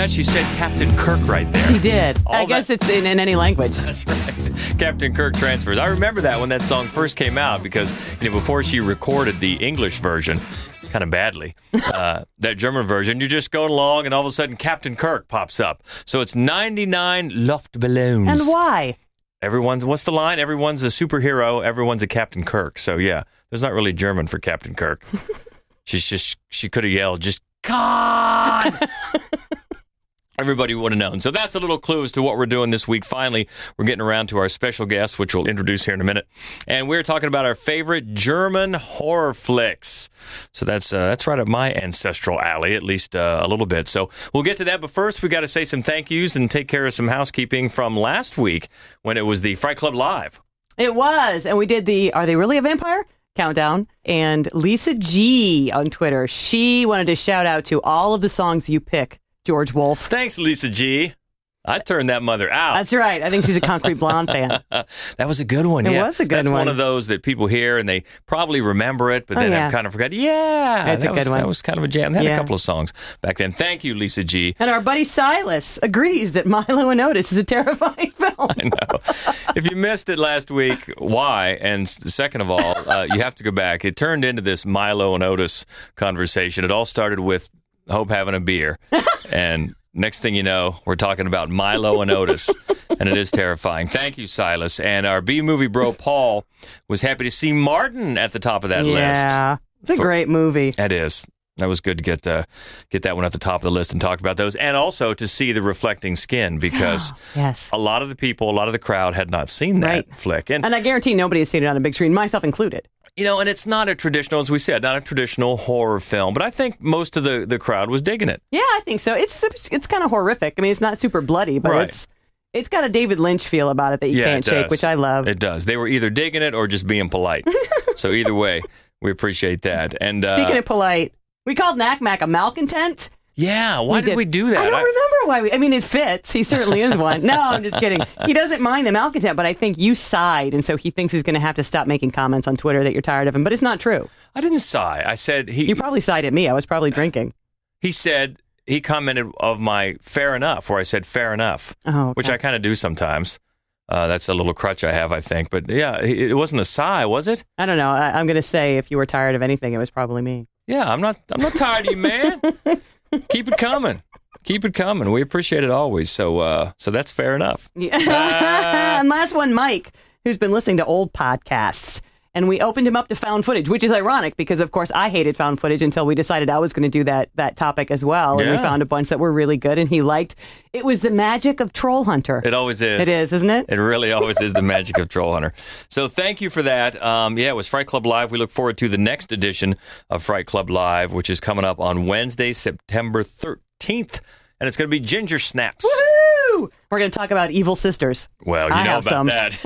that? She said Captain Kirk right there. He did. All I guess that- it's in, in any language. That's right. Captain Kirk transfers. I remember that when that song first came out because you know before she recorded the English version, kind of badly, uh, that German version, you're just going along and all of a sudden Captain Kirk pops up. So it's 99 Luftballons. And why? Everyone's what's the line? Everyone's a superhero. Everyone's a Captain Kirk. So yeah, there's not really German for Captain Kirk. She's just she could have yelled just God. Everybody would have known. So that's a little clue as to what we're doing this week. Finally, we're getting around to our special guest, which we'll introduce here in a minute, and we're talking about our favorite German horror flicks. So that's uh, that's right up my ancestral alley, at least uh, a little bit. So we'll get to that, but first we've got to say some thank yous and take care of some housekeeping from last week when it was the Fright Club Live. It was. And we did the Are They Really a Vampire? Countdown. And Lisa G on Twitter, she wanted to shout out to all of the songs you pick, George Wolf. Thanks, Lisa G. I turned that mother out. That's right. I think she's a Concrete Blonde fan. that was a good one. It yeah. was a good That's one one. of those that people hear and they probably remember it, but Oh, then yeah. have kind of forgot. Yeah, It's a that was, good one. That was kind of a jam. They had Yeah. a couple of songs back then. Thank you, Lisa G. And our buddy Silas agrees that Milo and Otis is a terrifying film. I know. if you missed it last week, why? And second of all, uh, you have to go back. It turned into this Milo and Otis conversation. It all started with Hope having a beer, and next thing you know, we're talking about Milo and Otis, and it is terrifying. Thank you, Silas. And our B movie bro Paul was happy to see Martin at the top of that list. yeah. It's a For- great movie. That is. That was good to get uh, get that one at the top of the list and talk about those, and also to see the reflecting skin because Yes. a lot of the people, a lot of the crowd had not seen that Right. flick, and, And I guarantee nobody has seen it on a big screen, myself included. You know, and it's not a traditional, as we said, not a traditional horror film, but I think most of the the crowd was digging it. Yeah, I think so. It's it's kind of horrific. I mean, it's not super bloody, but Right. it's it's got a David Lynch feel about it that you yeah, can't shake, which I love. It does. They were either digging it or just being polite. so either way, we appreciate that. And uh, Speaking of polite, we called Knack Mac a malcontent. Yeah, why did, did. we do that? I don't I- remember why we. I mean, it fits. He certainly is one. No, I'm just kidding. He doesn't mind the malcontent, but I think you sighed, and so he thinks he's going to have to stop making comments on Twitter that you're tired of him. But it's not true. I didn't sigh. I said he. You probably sighed at me. I was probably drinking. he said he commented of my fair enough, where I said fair enough, Oh, which. I kind of do sometimes. Uh, that's a little crutch I have, I think. But yeah, it, it wasn't a sigh, was it? I don't know. I, I'm going to say if you were tired of anything, it was probably me. Yeah, I'm not. I'm not tired of you, man. Keep it coming. Keep it coming. We appreciate it always. So, uh, so that's fair enough. Yeah. and last one, Mike, who's been listening to old podcasts. And we opened him up to found footage, which is ironic because, of course, I hated found footage until we decided I was going to do that that topic as well. And we found a bunch that were really good, and he liked. It was the magic of Troll Hunter. It always is. It is, isn't it? It really always is the magic of Troll Hunter. So thank you for that. Um, yeah, it was Fright Club Live. We look forward to the next edition of Fright Club Live, which is coming up on Wednesday, September 13th. And it's going to be Ginger Snaps. Woo! We're going to talk about evil sisters. Well, you I know about some. that.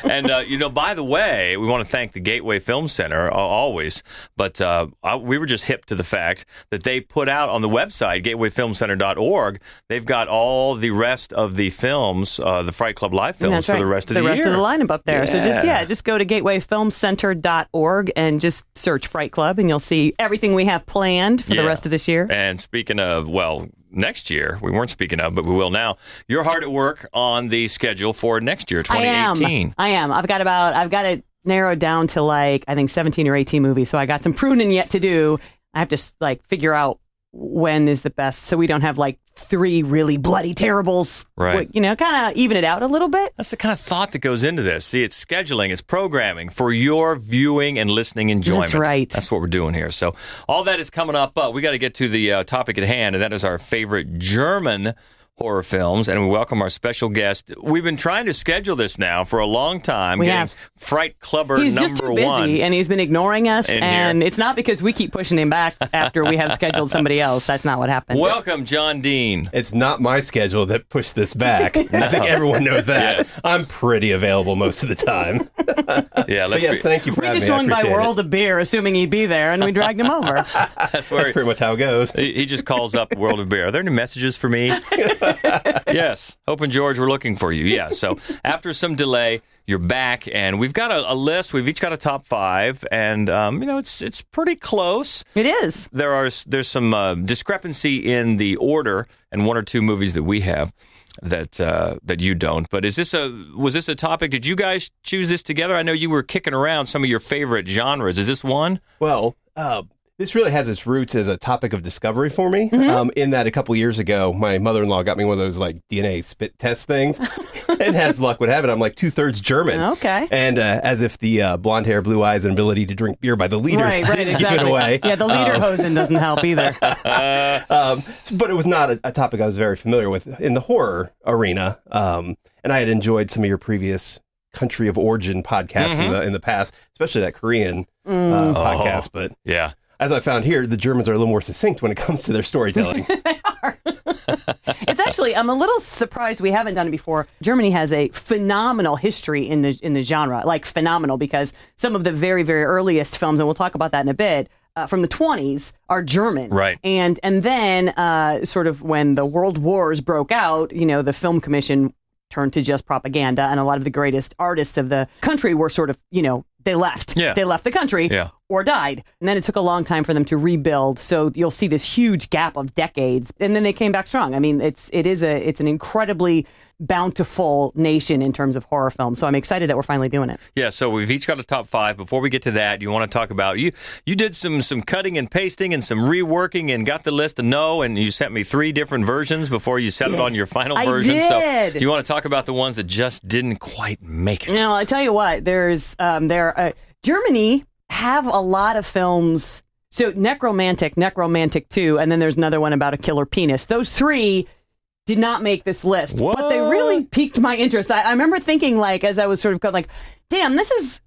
and, uh, you know, by the way, we want to thank the Gateway Film Center uh, always. But uh, I, we were just hip to the fact that they put out on the website, gatewayfilmcenter.org, they've got all the rest of the films, uh, the Fright Club Live films for right. the rest of the, the rest year. of the lineup up there. So just Yeah. yeah, just go to gatewayfilmcenter.org and just search Fright Club, and you'll see everything we have planned for Yeah. the rest of this year. And speaking of, well, next year, we weren't speaking of, but we will now. You're hard at work on the schedule for next year, I am. 2018. I am. I've got about. I've got it narrowed down to like I think 17 or 18 movies. So I got some pruning yet to do. I have to like figure out when is the best, so we don't have like three really bloody terribles. Right. You know, kind of even it out a little bit. That's the kind of thought that goes into this. See, it's scheduling, it's programming for your viewing and listening enjoyment. That's right. That's what we're doing here. So, all that is coming up, but we got to get to the uh, topic at hand, and that is our favorite German horror films. And we welcome our special guest. We've been trying to schedule this now for a long time, We getting have. Fright Clubber He's number just too busy, one. and he's been ignoring us. And here. it's not because we keep pushing him back after we have scheduled somebody else. That's not what happened. Welcome, John Dean. It's not my schedule that pushed this back. I think everyone knows that. Yes. I'm pretty available most of the time. Yeah, let's yes, be- thank you for we having just me. I swung by World it. of Beer, assuming he'd be there, and we dragged him over. that's where That's pretty much how it goes. He he just calls up World of Beer. Are there any messages for me? yes. Hope and George, we're looking for you. Yeah. So after some delay, you're back, and we've got a, a list. We've each got a top five, and um, you know it's it's pretty close. It is. There are there's some uh, discrepancy in the order, and one or two movies that we have that uh, that you don't. But is this a was this a topic? Did you guys choose this together? I know you were kicking around some of your favorite genres. Is this one? Well, uh, this really has its roots as a topic of discovery for me. Um, in that, a couple years ago, my mother in law got me one of those like DNA spit test things, and as luck would have it, I'm like two thirds German. Okay. And uh, as if the uh, blonde hair, blue eyes, and ability to drink beer by the liter Right, right, didn't give it away. Yeah, the lederhosen doesn't help either. um, but it was not a, a topic I was very familiar with in the horror arena. Um, and I had enjoyed some of your previous country of origin podcasts in the in the past, especially that Korean uh, podcast. But Yeah. As I found here, the Germans are a little more succinct when it comes to their storytelling. they are. It's actually I'm a little surprised we haven't done it before. Germany has a phenomenal history in the in the genre, like phenomenal because some of the very very earliest films, and we'll talk about that in a bit. Uh, from the 20s are German, Right. And and then uh, sort of when the world wars broke out, you know, the film commission turned to just propaganda, and a lot of the greatest artists of the country were sort of, you know, they left. Yeah. They left the country Yeah. or died. And then it took a long time for them to rebuild. So you'll see this huge gap of decades. And then they came back strong. I mean, it's it is a it's an incredibly bountiful nation in terms of horror films. So I'm excited that we're finally doing it. Yeah, so we've each got a top five. Before we get to that, you want to talk about you you did some some cutting and pasting and some reworking and got the list to know and you sent me three different versions before you settled on your final I version. So do you want to talk about the ones that just didn't quite make it? No, I tell you what, there's um, there uh, Germany have a lot of films. So Nekromantik, Nekromantik Two, and then there's another one about a killer penis. Those three did not make this list, but piqued my interest. I, I remember thinking, like, as I was sort of going, like, "Damn, this is."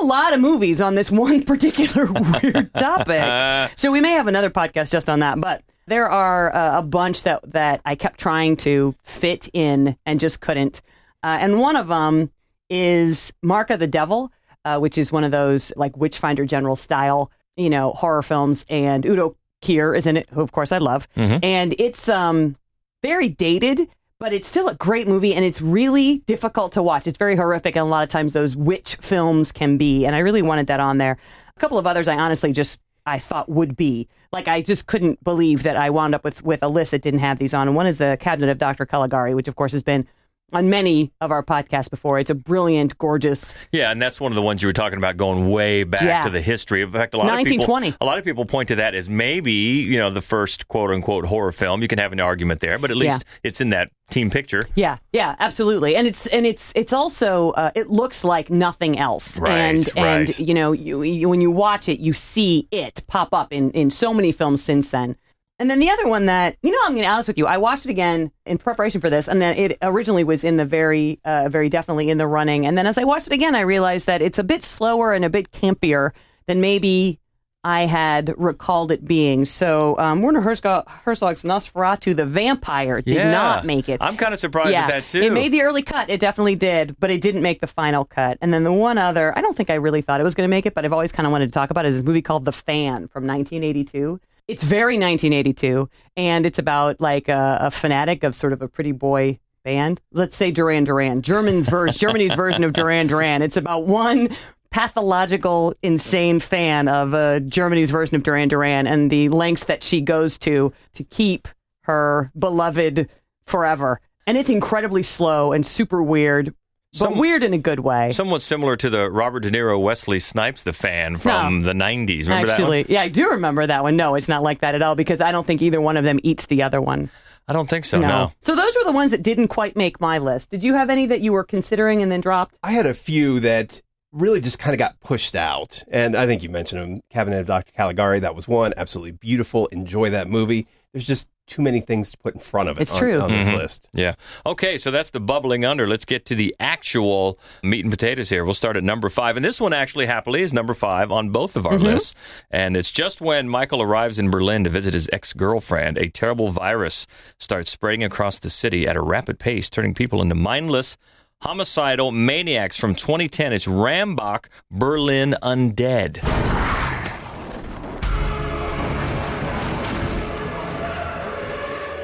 A lot of movies on this one particular weird topic. so we may have another podcast just on that, but there are uh, a bunch that that I kept trying to fit in and just couldn't. Uh, and one of them is Mark of the Devil, uh, which is one of those like Witchfinder General style, you know, horror films. And Udo Kier is in it, who of course I love. And it's um very dated, but it's still a great movie and it's really difficult to watch. It's very horrific, and a lot of times those witch films can be. And I really wanted that on there. A couple of others I honestly just I thought would be like I just couldn't believe that I wound up with with a list that didn't have these on. And one is the Cabinet of Dr. Caligari, which of course has been on many of our podcasts before. It's a brilliant, gorgeous. Yeah, and that's one of the ones you were talking about going way back Yeah. to the history. In fact, a lot of 1920. people a lot of people point to that as maybe, you know, the first quote unquote horror film. You can have an argument there, but at least it's in that team picture. Yeah, yeah, absolutely. And it's and it's it's also uh, it looks like nothing else. Right, and and you know you, you when you watch it, you see it pop up in in so many films since then. And then the other one that you know, I'm going to be honest with you, I watched it again in preparation for this, and then it originally was in the very, uh, very definitely in the running. And then as I watched it again, I realized that it's a bit slower and a bit campier than maybe I had recalled it being. So um, Werner Herzog, Herzog's Nosferatu, the Vampire, did yeah. not make it. I'm kind of surprised at that too. It made the early cut. It definitely did, but it didn't make the final cut. And then the one other, I don't think I really thought it was going to make it, but I've always kind of wanted to talk about it, is this movie called The Fan from 1982. It's very 1982, and it's about like a, a fanatic of sort of a pretty boy band. Let's say Duran Duran, German's version, Germany's version of Duran Duran. It's about one pathological, insane fan of uh, Germany's version of Duran Duran and the lengths that she goes to to keep her beloved forever. And it's incredibly slow and super weird, but Some- weird in a good way. Somewhat similar to the Robert De Niro Wesley Snipes the fan from the 90s. Remember Actually, that one? yeah, I do remember that one. No, it's not like that at all because I don't think either one of them eats the other one. I don't think so, no. So those were the ones that didn't quite make my list. Did you have any that you were considering and then dropped? I had a few that really just kind of got pushed out. And I think you mentioned them. Cabinet of Dr. Caligari, that was one. Absolutely beautiful. Enjoy that movie. There's just too many things to put in front of it It's on, true. on this mm-hmm. list. Yeah. Okay, so that's the bubbling under. Let's get to the actual meat and potatoes here. We'll start at number five. And this one actually, happily, is number five on both of our mm-hmm. lists. And it's just when Michael arrives in Berlin to visit his ex girlfriend, a terrible virus starts spreading across the city at a rapid pace, turning people into mindless, homicidal maniacs from 2010. It's Rammbock Berlin Undead.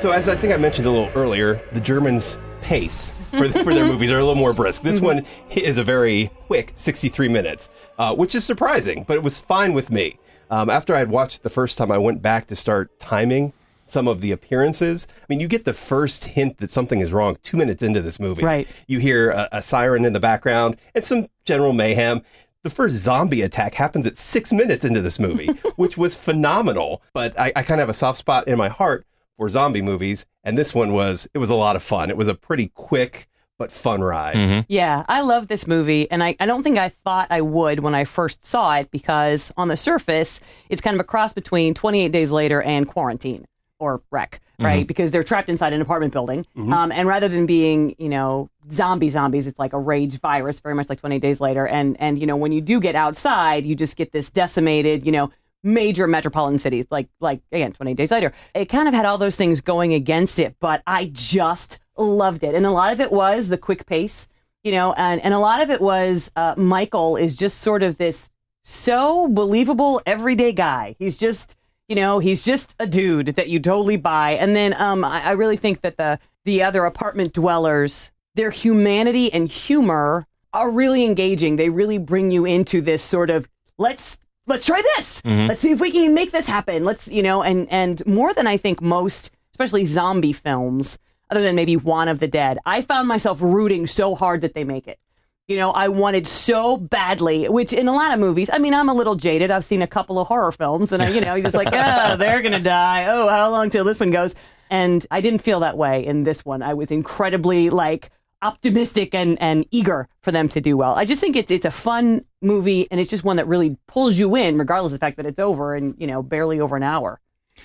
So, as I think I mentioned a little earlier, the Germans' pace for, for their movies are a little more brisk. This one is a very quick 63 minutes, uh, which is surprising, but it was fine with me. Um, after I had watched it the first time, I went back to start timing some of the appearances. I mean, you get the first hint that something is wrong two minutes into this movie. Right. You hear a, a siren in the background and some general mayhem. The first zombie attack happens at six minutes into this movie, which was phenomenal. But I, I kind of have a soft spot in my heart for zombie movies, and this one was it was a lot of fun. It was a pretty quick but fun ride. Mm-hmm. Yeah, I love this movie, and I, I don't think I thought I would when I first saw it because on the surface, it's kind of a cross between 28 Days Later and Quarantine or REC, mm-hmm. right? Because they're trapped inside an apartment building. Mm-hmm. Um, and rather than being, you know, zombie zombies, it's like a rage virus, very much like 28 Days Later. And, and, you know, when you do get outside, you just get this decimated, you know, major metropolitan cities like like again 20 days later. It kind of had all those things going against it but i just loved it. And a lot of it was the quick pace you know and and a lot of it was uh, michael is just sort of this so believable everyday guy. He's just you know he's just a dude that you totally buy. And then um i, I really think that the the other apartment dwellers their humanity and humor are really engaging. They really bring you into this sort of let's let's try this. Mm-hmm. Let's see if we can make this happen. Let's you know and and more than i think most especially zombie films other than maybe one of the dead i found myself rooting so hard that they make it. You know i wanted so badly which in a lot of movies i mean i'm a little jaded. I've seen a couple of horror films and i you know you're just like oh they're gonna die. Oh how long till this one goes? And i didn't feel that way in this one. I was incredibly like optimistic and, and eager for them to do well. I just think it's it's a fun movie and it's just one that really pulls you in, regardless of the fact that it's over and you know barely over an hour.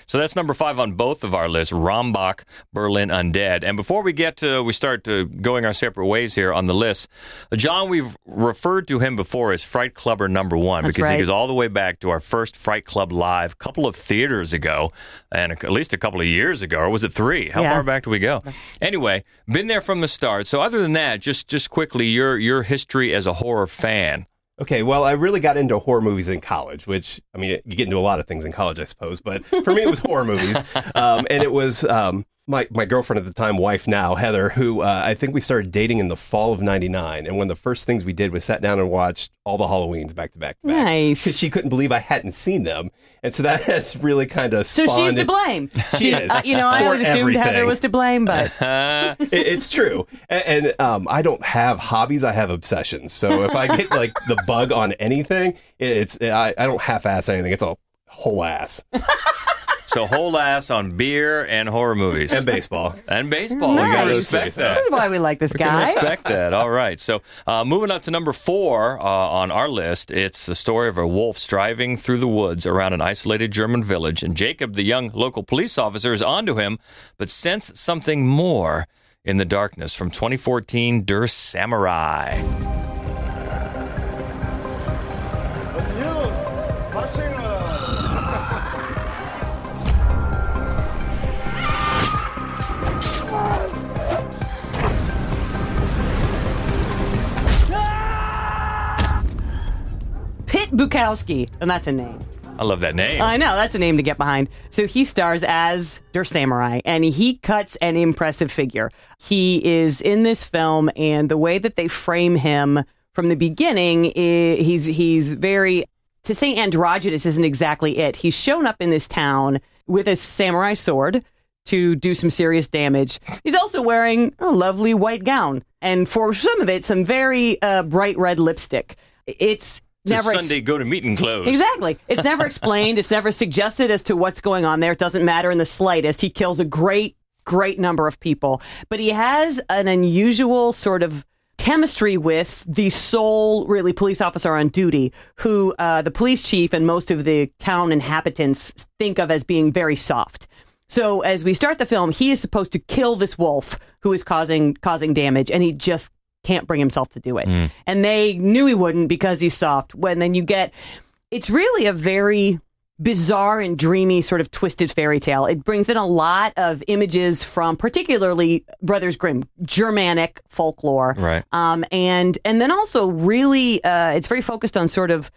So that's number five on both of our lists, Rammbock, Berlin Undead. And before we get to, we start to going our separate ways here on the list, John, we've referred to him before as Fright Clubber number one That's because he goes all the way back to our first Fright Club live a couple of theaters ago and at least a couple of years ago. Or was it three? How Yeah. far back do we go? Anyway, been there from the start. So other than that, just, just quickly, your, your history as a horror fan. Okay, well, I really got into horror movies in college, which I mean, you get into a lot of things in college, I suppose, but for me, it was horror movies, um, and it was um, my my girlfriend at the time, wife now, Heather, who uh, I think we started dating in the fall of '99, and one of the first things we did was sat down and watched all the Halloweens back to back to back, Nice. because she couldn't believe I hadn't seen them, and so that has really kind of So she's to blame. She is. uh, you know, I For always assumed Heather was to blame, but It- it's true, and, and um, I don't have hobbies; I have obsessions. So if I get like the bug on anything, it's I, I don't half-ass anything. It's a whole ass So whole ass on beer and horror movies. and baseball. And baseball. We gotta respect that. this is why we like this We can guy. respect that. All right. So, uh, moving up to number four uh, on our list, it's the story of a wolf striving through the woods around an isolated German village. And Jacob, the young local police officer, is onto him, but sense something more in the darkness from 2014 Der Samurai. Bukowski, and that's a name. I love that name. I know that's a name to get behind. So he stars as Der Samurai, and he cuts an impressive figure. He is in this film, and the way that they frame him from the beginning, he's he's very to say androgynous isn't exactly it. He's shown up in this town with a samurai sword to do some serious damage. He's also wearing a lovely white gown, and for some of it, some very uh, bright red lipstick. It's never ex- Sunday go to meeting close. Exactly. It's never explained. It's never suggested as to what's going on there. It doesn't matter in the slightest. He kills a great, great number of people, but he has an unusual sort of chemistry with the sole really police officer on duty who uh, the police chief and most of the town inhabitants think of as being very soft so as we start the film he is supposed to kill this wolf who is causing causing damage and he just can't bring himself to do it and they knew he wouldn't because he's soft when then you get it's really a very bizarre and dreamy sort of twisted fairy tale. It brings in a lot of images from particularly Brothers Grimm, Germanic folklore. Right. Um, and and then also really uh, it's very focused on sort of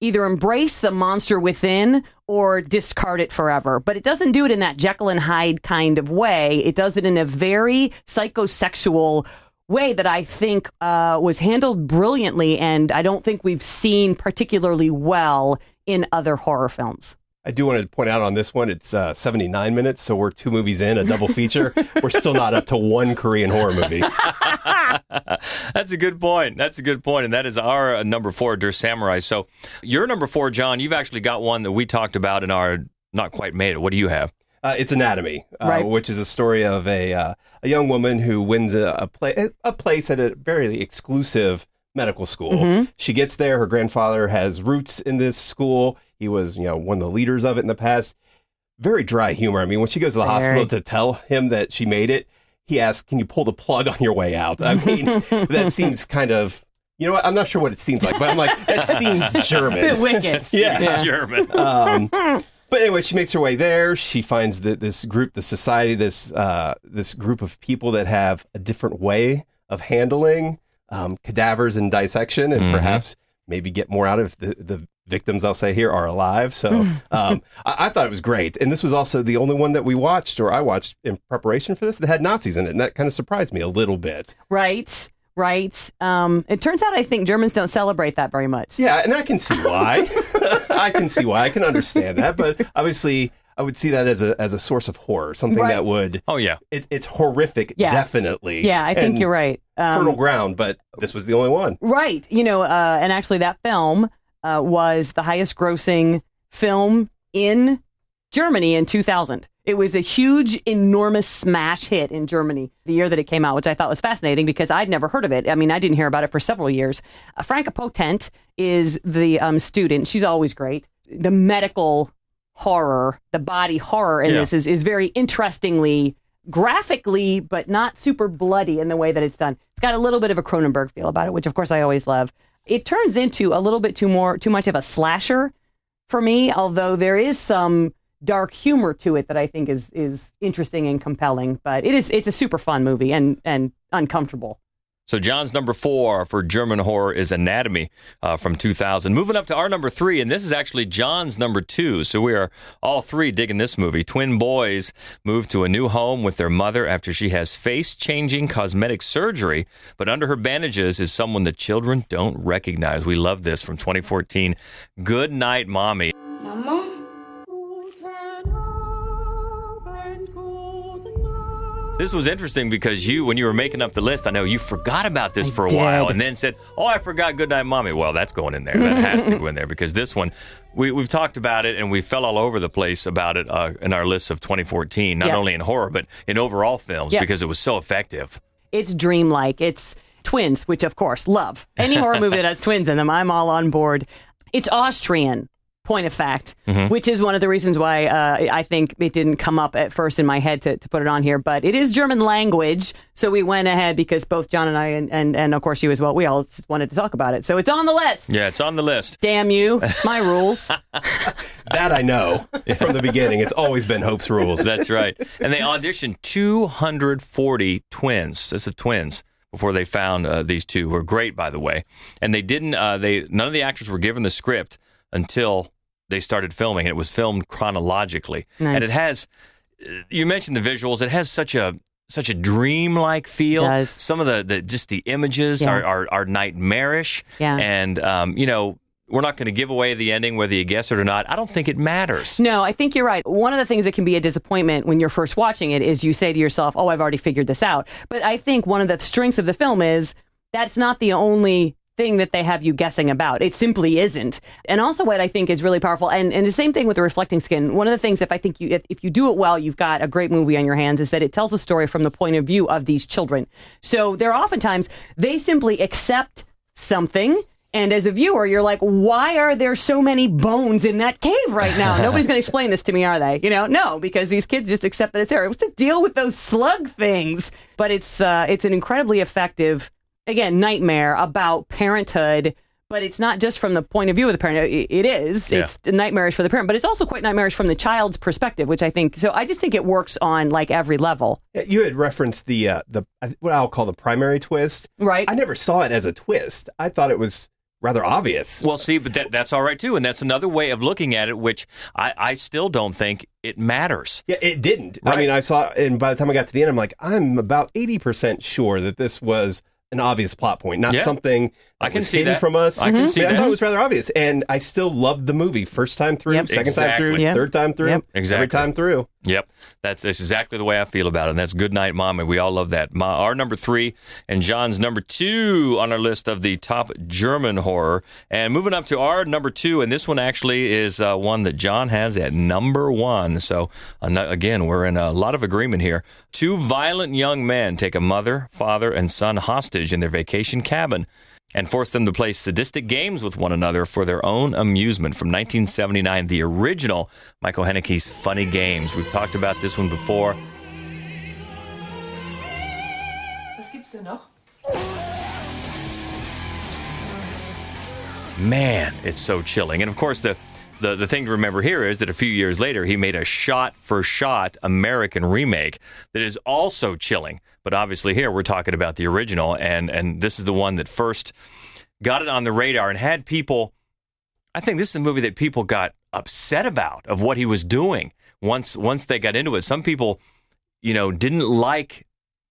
either embrace the monster within or discard it forever. But it doesn't do it in that Jekyll and Hyde kind of way. It does it in a very psychosexual way that I think uh, was handled brilliantly, and I don't think we've seen particularly well in other horror films. I do want to point out on this one, it's uh, 79 minutes, so we're two movies in, a double feature. we're still not up to one Korean horror movie. That's a good point. That's a good point, and that is our uh, number four, Der Samurai. So your number four, John, you've actually got one that we talked about in our not quite made it. What do you have? Uh, it's Anatomy, uh, Right. which is a story of a uh, a young woman who wins a, a, pla- a place at a very exclusive medical school. Mm-hmm. She gets there. Her grandfather has roots in this school. He was, you know, one of the leaders of it in the past. Very dry humor. I mean, when she goes to the Very. hospital to tell him that she made it, he asks, "Can you pull the plug on your way out?" I mean, that seems kind of. You know what? I'm not sure what it seems like, but I'm like, that seems German. A bit wicked. Yeah. It's German. Um, but anyway, she makes her way there. She finds that this group, the society, this uh, this group of people that have a different way of handling um, cadavers and dissection, and Mhm. perhaps maybe get more out of the, the victims. I'll say here are alive. So um, I, I thought it was great, and this was also the only one that we watched, or I watched in preparation for this, that had Nazis in it, and that kind of surprised me a little bit. Right, right. Um, it turns out I think Germans don't celebrate that very much. Yeah, and I can see why. I can see why. I can understand that, but obviously, I would see that as a as a source of horror, something Right. that would Oh yeah. it, it's horrific, Yeah. definitely. Yeah, I think and you're right. Um, Fertile ground, but this was the only one. Right. You know, uh, and actually, that film uh, was the highest grossing film in Germany in 2000. It was a huge, enormous smash hit in Germany the year that it came out, which I thought was fascinating because I'd never heard of it. I mean, I didn't hear about it for several years. Uh, Franka Potente is the um, student. She's always great. The medical horror, the body horror in Yeah. this is, is very interestingly graphically, but not super bloody in the way that it's done. It's got a little bit of a Cronenberg feel about it, which of course I always love. It turns into a little bit too more too much of a slasher for me, although there is some dark humor to it that I think is is interesting and compelling. But it is it's a super fun movie and and uncomfortable. So John's number four for German horror is Anatomy uh, from 2000. Moving up to our number three, and this is actually John's number two. So we are all three digging this movie. Twin boys move to a new home with their mother after she has face-changing cosmetic surgery, but under her bandages is someone the children don't recognize. We love this from 2014. Good night, mommy. Mama? This was interesting because you, when you were making up the list, I know you forgot about this I for a did. while and then said, Oh, I forgot Goodnight Mommy. Well, that's going in there. That has to go in there because this one, we, we've talked about it and we fell all over the place about it uh, in our list of 2014, not Yeah. only in horror, but in overall films Yeah. because it was so effective. It's dreamlike. It's twins, which of course love any horror movie that has twins in them. I'm all on board. It's Austrian. Point of fact, which is one of the reasons why uh, I think it didn't come up at first in my head to, to put it on here. But it is German language, so we went ahead because both John and I, and, and, and of course you as well, we all just wanted to talk about it. So it's on the list. Yeah, it's on the list. Damn you, my rules. That I know from the beginning. It's always been Hope's rules. That's right. And they auditioned 240 twins. That's the twins before they found uh, these two, who are great, by the way. And they didn't. Uh, they none of the actors were given the script until they started filming. And it was filmed chronologically, Nice. and it has. uh, You mentioned the visuals. It has such a such a dreamlike feel. Some of the, the just the images Yeah. are, are are nightmarish. Yeah. And um, you know, we're not going to give away the ending whether you guess it or not. I don't think it matters. No, I think you're right. One of the things that can be a disappointment when you're first watching it is you say to yourself, "Oh, I've already figured this out." But I think one of the strengths of the film is that's not the only thing that they have you guessing about. It simply isn't. And also what I think is really powerful and and the same thing with the reflecting skin. One of the things if I think you if, if you do it well, you've got a great movie on your hands is that it tells a story from the point of view of these children. So there are oftentimes they simply accept something and as a viewer, you're like, why are there so many bones in that cave right now? Nobody's going to explain this to me, are they? You know, no, because these kids just accept that it's there. What's the deal with those slug things? But it's uh, it's an incredibly effective, again, nightmare about parenthood. But it's not just from the point of view of the parent. It, it is. Yeah. It's nightmarish for the parent, but it's also quite nightmarish from the child's perspective, which I think. So I just think it works on like every level. You had referenced the uh, the what I'll call the primary twist. Right. I never saw it as a twist. I thought it was rather obvious. Well, see, but that, that's all right too, and that's another way of looking at it, which I, I still don't think it matters. Yeah, it didn't. Right. I mean, I saw, and by the time I got to the end, I'm like, I'm about 80% sure that this was an obvious plot point, not Yeah. something I can see that. from us. I can see I, mean, I that. thought it was rather obvious, and I still loved the movie. First time through, Yep. second time through, Yep. third time through, Yep. Exactly. every time through. Yep, that's, that's exactly the way I feel about it. And that's Good Night, Mommy. we all love that. My, our number three and John's number two on our list of the top German horror. And moving up to our number two, and this one actually is uh, one that John has at number one. So uh, again, we're in a lot of agreement here. Two violent young men take a mother, father, and son hostage in their vacation cabin. And force them to play sadistic games with one another for their own amusement. From 1979, the original Michael Haneke's Funny Games. We've talked about this one before. Was gibt's denn noch? Man, it's so chilling. And of course, the, the, the thing to remember here is that a few years later, he made a shot for shot American remake that is also chilling. But obviously, here we're talking about the original, and, and this is the one that first got it on the radar and had people. I think this is a movie that people got upset about of what he was doing once once they got into it. Some people, you know, didn't like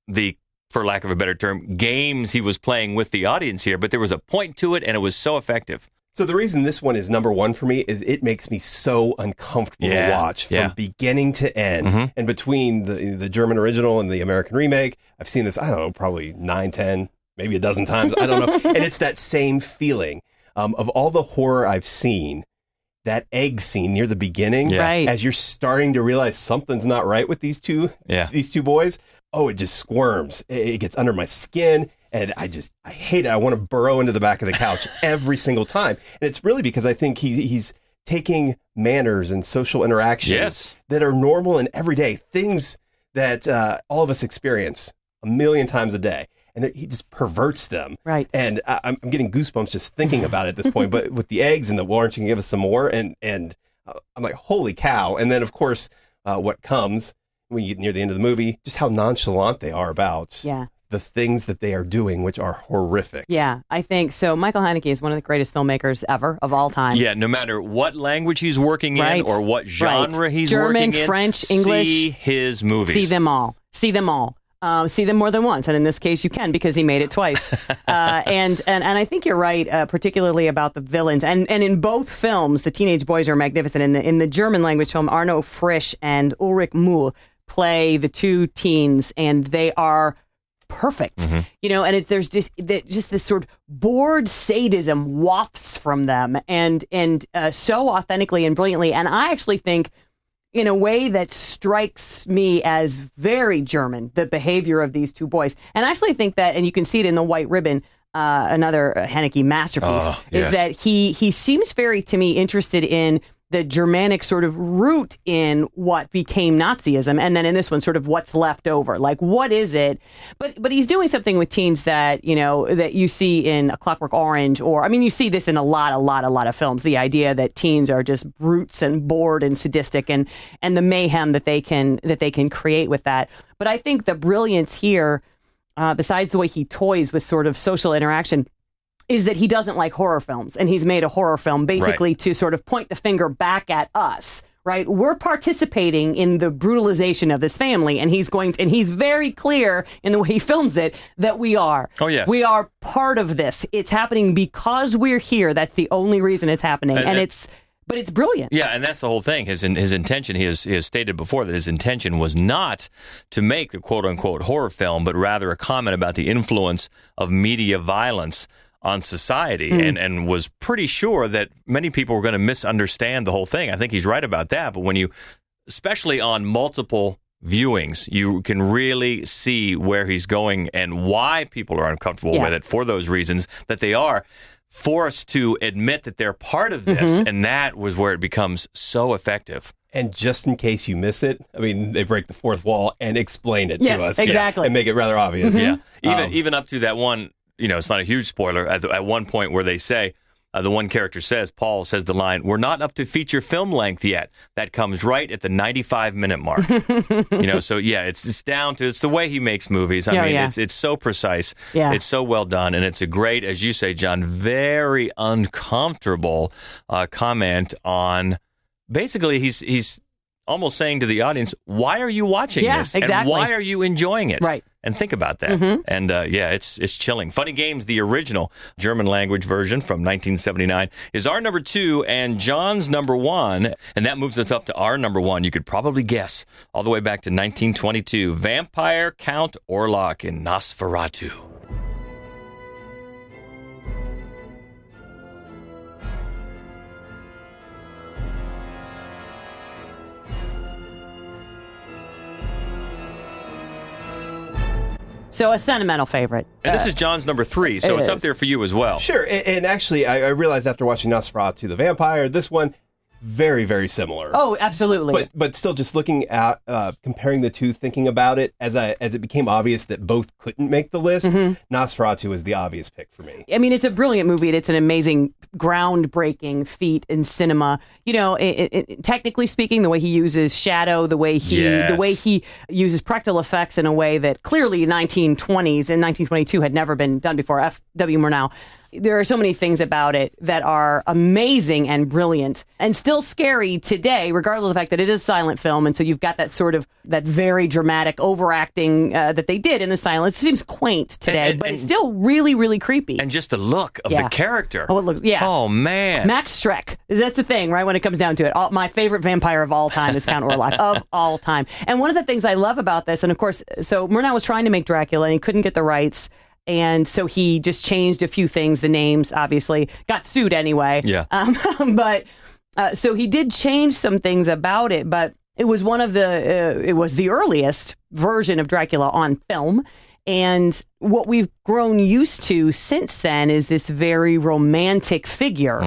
the for lack of a better term, games he was playing with the audience here, but there was a point to it and it was so effective. So the reason this one is number one for me is it makes me so uncomfortable Yeah, to watch from yeah. beginning to end. Mhm. And between the the German original and the American remake, I've seen this, I don't know, probably nine, ten, maybe a dozen times. I don't know. and it's that same feeling um, of all the horror I've seen. That egg scene near the beginning, Yeah. Right. as you're starting to realize something's not right with these two, Yeah. these two boys. Oh, it just squirms. It, it gets under my skin, and I just I hate it. I want to burrow into the back of the couch every single time, and it's really because I think he, he's taking manners and social interactions Yes. that are normal and everyday things that uh, all of us experience a million times a day, and he just perverts them. Right. And I, I'm I'm getting goosebumps just thinking about it at this point. But with the eggs and the warrant, you can give us some more. And and uh, I'm like, holy cow! And then of course, uh, what comes when you get near the end of the movie, just how nonchalant they are about Yeah. The things that they are doing, which are horrific. Yeah, I think so. Michael Haneke is one of the greatest filmmakers ever of all time. Yeah, no matter what language he's working Right. in or what genre Right. he's German, working in, German French, English. see his movies. See them all. See them all. Um, see them more than once, and in this case, you can because he made it twice. uh, and and and I think you're right, uh, particularly about the villains. And and in both films, the teenage boys are magnificent. In the in the German language film, Arno Frisch and Ulrich Muhl play the two teens, and they are perfect. Mm-hmm. You know, and it, there's just that just this sort of bored sadism wafts from them, and and uh, so authentically and brilliantly. And I actually think in a way that strikes me as very German, the behavior of these two boys. And I actually think that, and you can see it in the White Ribbon, uh, another Haneke masterpiece, Oh, is that he he seems very to me interested in the Germanic sort of root in what became Nazism, and then in this one, sort of what's left over. Like, what is it? But but he's doing something with teens that you know that you see in A Clockwork Orange, or I mean, you see this in a lot, a lot, a lot of films. The idea that teens are just brutes and bored and sadistic, and and the mayhem that they can that they can create with that. But I think the brilliance here, uh, besides the way he toys with sort of social interaction is that he doesn't like horror films and he's made a horror film basically to sort of point the finger back at us right? We're participating in the brutalization of this family and he's going to, and he's very clear in the way he films it that we are. Oh, yes. we are part of this. It's happening because we're here. That's the only reason it's happening And- and, and- it's but it's brilliant. Yeah, and that's the whole thing. His his intention, he has, he has stated before that his intention was not to make the quote unquote horror film, but rather a comment about the influence of media violence on society, and and was pretty sure that many people were going to misunderstand the whole thing. I think he's right about that. But when you, especially on multiple viewings, you can really see where he's going and why people are uncomfortable Yeah. with it for those reasons that they are forced to admit that they're part of this, Mm-hmm. and that was where it becomes so effective. And just in case you miss it, I mean, they break the fourth wall and explain it Yes, to us. exactly. And make it rather obvious. Yeah, even Um, even up to that one, you know, it's not a huge spoiler. At, the- at one point where they say, uh, the one character says, Paul says the line, "We're not up to feature film length yet." That comes right at the 95 minute mark. you know, so yeah, it's it's down to it's the way he makes movies. I mean, yeah. it's it's so precise. Yeah. It's so well done, and it's a great, as you say, John, very uncomfortable uh, comment on. Basically, he's he's almost saying to the audience, "Why are you watching Yeah, this? And exactly. why are you enjoying it?" Right. And think about that. And uh, yeah, it's it's chilling. Funny Games, the original German language version from 1979, is our number two and John's number one, and that moves us up to our number one. You could probably guess all the way back to 1922. Vampire Count Orlok in Nosferatu. So a sentimental favorite. And this is John's number three, so it it's is. up there for you as well. Sure, and, and actually, I, I realized after watching Nosferatu the Vampire, this one very very similar. Oh, absolutely. but but still, just looking at uh, comparing the two, thinking about it as I as it became obvious that both couldn't make the list, Mm-hmm. Nosferatu was the obvious pick for me. I mean, it's a brilliant movie. and It's an amazing, groundbreaking feat in cinema. You know, it, it, it- technically speaking, the way he uses shadow, the way he, Yes. the way he uses practical effects in a way that clearly 1920s and 1922 had never been done before. F. W. Murnau. There are so many things about it that are amazing and brilliant, and still scary today, regardless of the fact that it is silent film, and so you've got that sort of that very dramatic overacting uh, that they did in the silence. It seems quaint today, and- but and- it's still really, really creepy. And just the look of Yeah. the character. Oh, it looks- yeah. Oh man. Max Schreck. That's the thing, right? When it comes down to it, all, my favorite vampire of all time is Count Orlok of all time. And one of the things I love about this, and of course, so Murnau was trying to make Dracula and he couldn't get the rights. And so he just changed a few things, the names, obviously, got sued anyway. Yeah. Um, but uh, so he did change some things about it, but it was one of the, uh, it was the earliest version of Dracula on film. And what we've grown used to since then is this very romantic figure.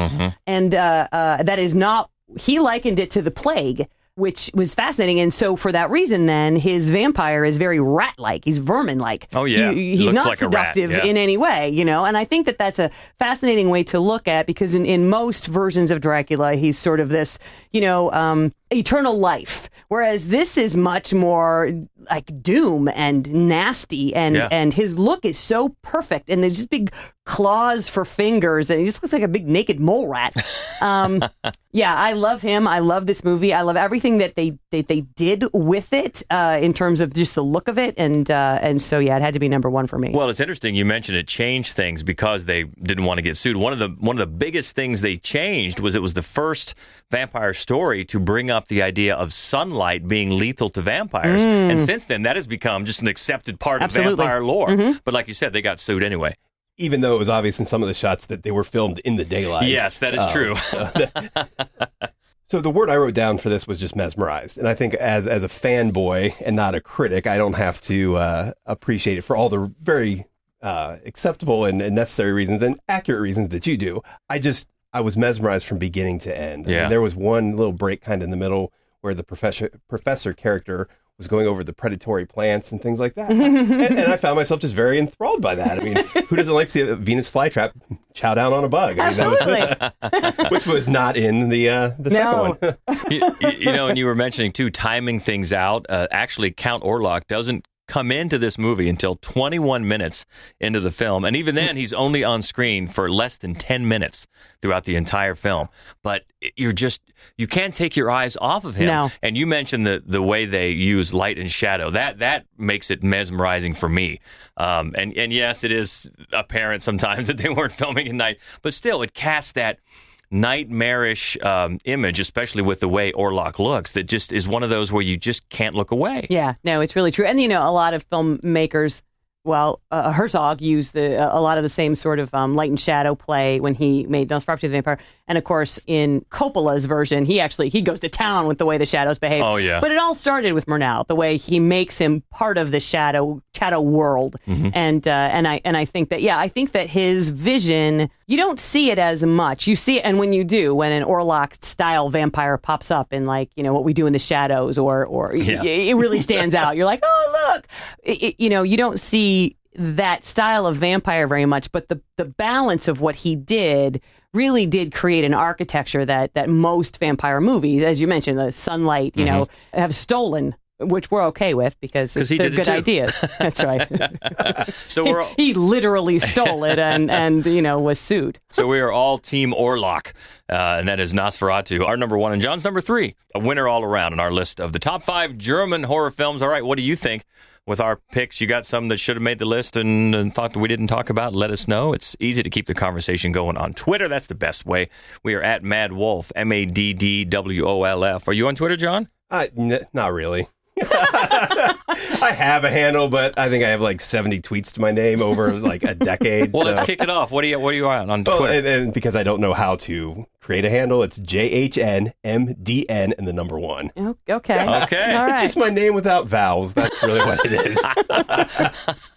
And uh, uh, that is not, he likened it to the plague, which was fascinating. And so for that reason, then his vampire is very rat like. He's vermin like. Oh, yeah. he's not like rat, seductive yeah. in any way, you know. And I think that that's a fascinating way to look at because in, in most versions of Dracula, he's sort of this, you know, um, eternal life. Whereas this is much more like doom and nasty, and Yeah. and his look is so perfect, and there's just big claws for fingers, and he just looks like a big naked mole rat. Um, yeah, I love him. I love this movie. I love everything that they they, they did with it uh, in terms of just the look of it, and uh, and so yeah, it had to be number one for me. Well, it's interesting you mentioned it changed things because they didn't want to get sued. One of the one of the biggest things they changed was it was the first vampire story to bring up the idea of sunlight being lethal to vampires. And since then that has become just an accepted part. Absolutely. of vampire lore. But like you said, they got sued anyway. Even though it was obvious in some of the shots that they were filmed in the daylight. Yes, that is Um, true. So the word I wrote down for this was just mesmerized, and I think as as a fanboy and not a critic, I don't have to uh, appreciate it for all the very uh, acceptable and, and necessary reasons and accurate reasons that you do. I just I was mesmerized from beginning to end. I mean, Yeah. there was one little break kind of in the middle where the professor professor character was going over the predatory plants and things like that, and, and I found myself just very enthralled by that. I mean, who doesn't like to see a Venus flytrap chow down on a bug? I mean, that Absolutely. was, which was not in the uh, the No. second one. you, you- you know, and you were mentioning too, timing things out. Uh, actually, Count Orlok doesn't come into this movie until 21 minutes into the film, and even then, he's only on screen for less than 10 minutes throughout the entire film. But you're just you can't take your eyes off of him. No. And you mentioned the the way they use light and shadow. That that makes it mesmerizing for me. Um, and and yes, it is apparent sometimes that they weren't filming at night, but still, it casts that nightmarish um, image, especially with the way Orlok looks, that just is one of those where you just can't look away. Yeah, no, it's really true. And you know, a lot of filmmakers, well, uh, Herzog used the a lot of the same sort of um, light and shadow play when he made Nosferatu the Vampire. And of course, in Coppola's version, he actually he goes to town with the way the shadows behave. Oh, yeah. But it all started with Murnau, the way he makes him part of the shadow shadow world. Mm-hmm. And uh, and I and I think that yeah, I think that his vision you don't see it as much. You see it, and when you do, when an Orlok style vampire pops up in like you know what we do in the shadows, or or Yeah. it really stands out. You're like, oh look, It- it- you know, you don't see that style of vampire very much, but the the balance of what he did really did create an architecture that that most vampire movies, as you mentioned, the sunlight, you know, have stolen. Which we're okay with because he they're it good too. ideas. That's right. So we're he literally stole it and and you know was sued. so we are all Team Orlok, uh, and that is Nosferatu, our number one, and John's number three. A winner all around on our list of the top five German horror films. All right, what do you think? With our picks, you got some that should have made the list and, and thought that we didn't talk about. Let us know. It's easy to keep the conversation going on Twitter. That's the best way. We are at Mad Wolf, M A D D W O L F. Are you on Twitter, John? Uh, n- not really. I have a handle, but I think I have like 70 tweets to my name over like a decade. Well, so- let's kick it off. What are you What are you on on Well, Twitter? and, and because I don't know how to create a handle, it's J H N M D N and the number one. Oh, Okay. Okay. All right. It's just my name without vowels. That's really what it is.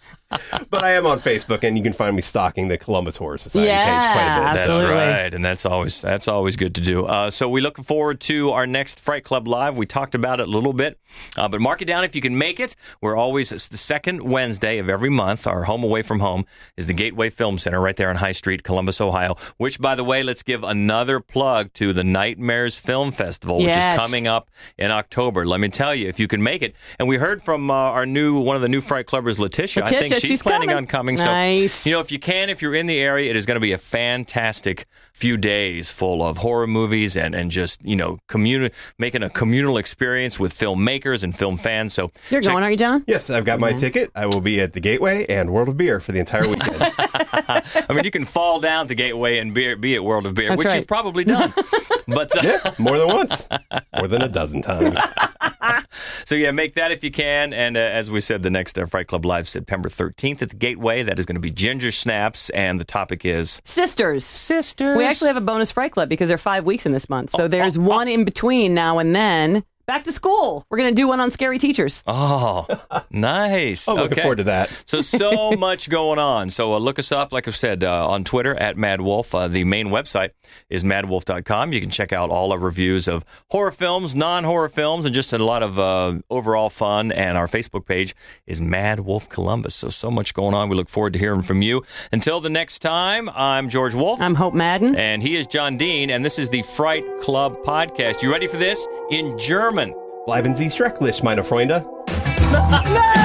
but I am on Facebook, and you can find me stalking the Columbus Horror Society page quite a Yeah, bit. That's Absolutely. right, and that's always that's always good to do. Uh, so we look forward to our next Fright Club live. We talked about it a little bit, uh, but mark it down if you can make it. We're always it's the second Wednesday of every month. Our home away from home is the Gateway Film Center right there on High Street, Columbus, Ohio. Which, by the way, let's give another plug to the Nightmares Film Festival, which Yes. is coming up in October. Let me tell you, if you can make it, and we heard from uh, our new one of the new Fright Clubbers, Letitia. I think Letitia, she's, she's planning coming. on coming. Nice. So you know, if you can, if you're in the area, it is going to be a fantastic few days full of horror movies and, and just, you know, communi- making a communal experience with filmmakers and film fans. So You're check- going, are you, John? Yes, I've got my ticket. I will be at the Gateway and World of Beer for the entire weekend. I mean, you can fall down the Gateway and be, be at World of Beer, That's which right. you've probably done. but uh, yeah, more than once, more than a dozen times. so yeah, make that if you can. And uh, as we said, the next uh, Fright Club Live, September 13th at the Gateway. That is going to be Ginger Snaps, and the topic is Sisters. sisters. We actually have a bonus Fright Club because there are five weeks in this month. Oh, So there's one in between now and then. Back to school. We're going to do one on scary teachers. Oh, nice. I'm looking okay. forward to that. So so much going on. So uh, look us up, like I said, uh, on Twitter at Mad Wolf. Uh, the main website is maddwolf.com. You can check out all our reviews of horror films, non-horror films, and just a lot of uh, overall fun. And our Facebook page is Mad Wolf Columbus. So so much going on. We look forward to hearing from you. Until the next time, I'm George Wolf. I'm Hope Madden. and he is John Dean, and this is the Fright Club podcast. You ready for this? In German. Bleiben Sie schrecklich, meine Freunde.